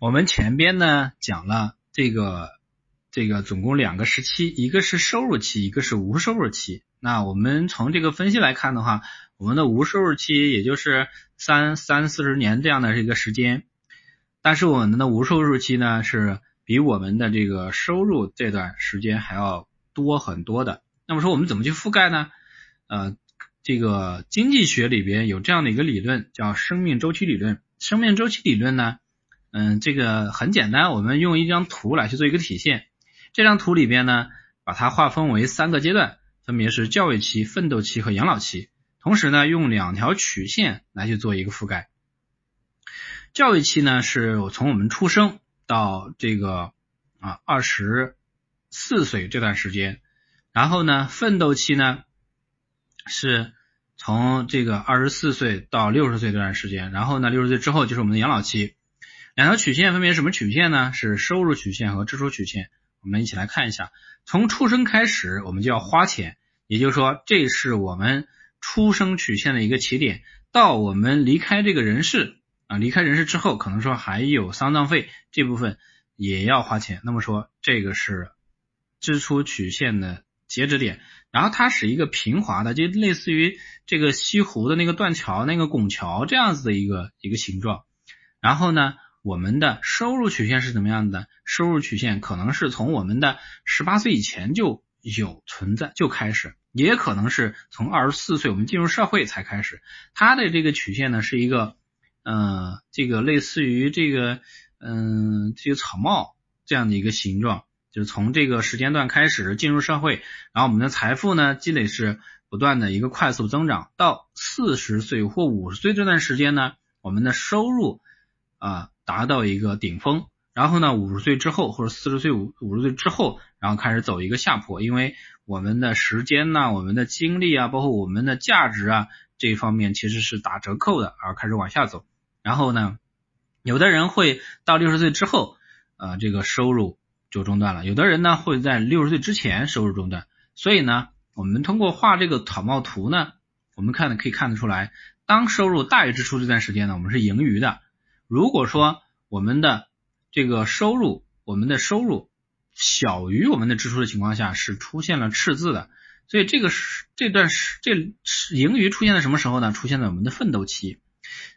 我们前边呢讲了这个这个总共两个时期，一个是收入期，一个是无收入期。那我们从这个分析来看的话，我们的无收入期也就是三三四十年这样的一个时间，但是我们的无收入期呢是比我们的这个收入这段时间还要多很多的。那么说我们怎么去覆盖呢？呃，这个经济学里边有这样的一个理论叫生命周期理论。生命周期理论呢，嗯，这个很简单，我们用一张图来去做一个体现。这张图里边呢，把它划分为三个阶段，分别是教育期、奋斗期和养老期。同时呢，用两条曲线来去做一个覆盖。教育期呢，是我从我们出生到这个啊二十四岁这段时间，然后呢，奋斗期呢是。从这个二十四岁到六十岁这段时间，然后呢，六十岁之后就是我们的养老期。两条曲线分别什么曲线呢？是收入曲线和支出曲线。我们一起来看一下，从出生开始，我们就要花钱，也就是说，这是我们出生曲线的一个起点。到我们离开这个人世啊，离开人世之后，可能说还有丧葬费这部分也要花钱。那么说，这个是支出曲线的。截止点，然后它是一个平滑的，就类似于这个西湖的那个断桥、那个拱桥这样子的一个一个形状。然后呢，我们的收入曲线是怎么样的？收入曲线可能是从我们的十八岁以前就有存在，就开始，也可能是从二十四岁我们进入社会才开始。它的这个曲线呢，是一个，呃，这个类似于这个，嗯，这个草帽这样的一个形状。就是从这个时间段开始进入社会，然后我们的财富呢积累是不断的一个快速增长，到四十岁或五十岁这段时间呢，我们的收入啊达到一个顶峰，然后呢五十岁之后或者四十岁五五十岁之后，然后开始走一个下坡，因为我们的时间呢、我们的精力啊，包括我们的价值啊这一方面其实是打折扣的，而开始往下走。然后呢，有的人会到六十岁之后，呃，这个收入。就中断了。有的人呢会在六十岁之前收入中断，所以呢，我们通过画这个草帽图呢，我们看的可以看得出来，当收入大于支出这段时间呢，我们是盈余的。如果说我们的这个收入，我们的收入小于我们的支出的情况下，是出现了赤字的。所以这个是这段是这盈余出现在什么时候呢？出现在我们的奋斗期。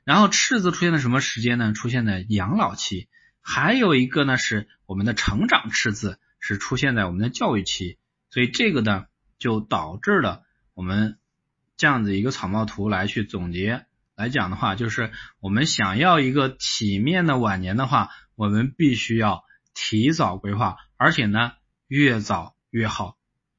然后赤字出现在什么时间呢？出现在养老期。还有一个呢，是我们的成长赤字是出现在我们的教育期，所以这个呢就导致了我们这样子一个草帽图来去总结来讲的话，就是我们想要一个体面的晚年的话，我们必须要提早规划，而且呢越早越好，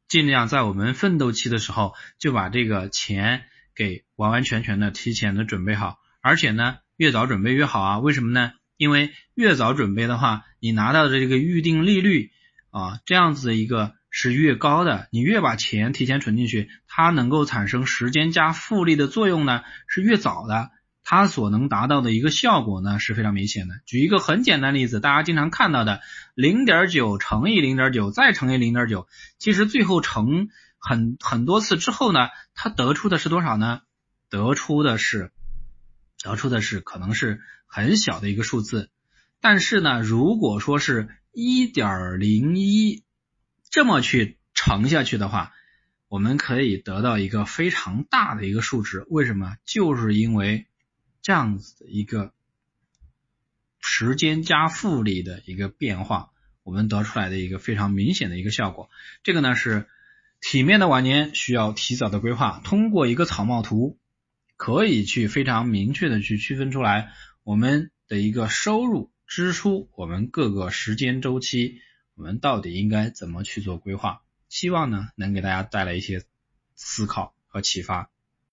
尽量在我们奋斗期的时候就把这个钱给完完全全的提前的准备好，而且呢？越早准备越好啊，为什么呢？因为越早准备的话，你拿到的这个预定利率啊，这样子的一个是越高的。你越把钱提前存进去，它能够产生时间加复利的作用呢，是越早的，它所能达到的一个效果呢是非常明显的。举一个很简单的例子，大家经常看到的零点九乘以零点九再乘以零点九，其实最后乘很很多次之后呢，它得出的是多少呢？得出的是。得出的是可能是很小的一个数字，但是呢，如果说是一点零一这么去乘下去的话，我们可以得到一个非常大的一个数值。为什么？就是因为这样子的一个时间加复利的一个变化，我们得出来的一个非常明显的一个效果。这个呢是体面的晚年需要提早的规划，通过一个草帽图。可以去非常明确的去区分出来我们的一个收入支出，我们各个时间周期，我们到底应该怎么去做规划？希望呢能给大家带来一些思考和启发。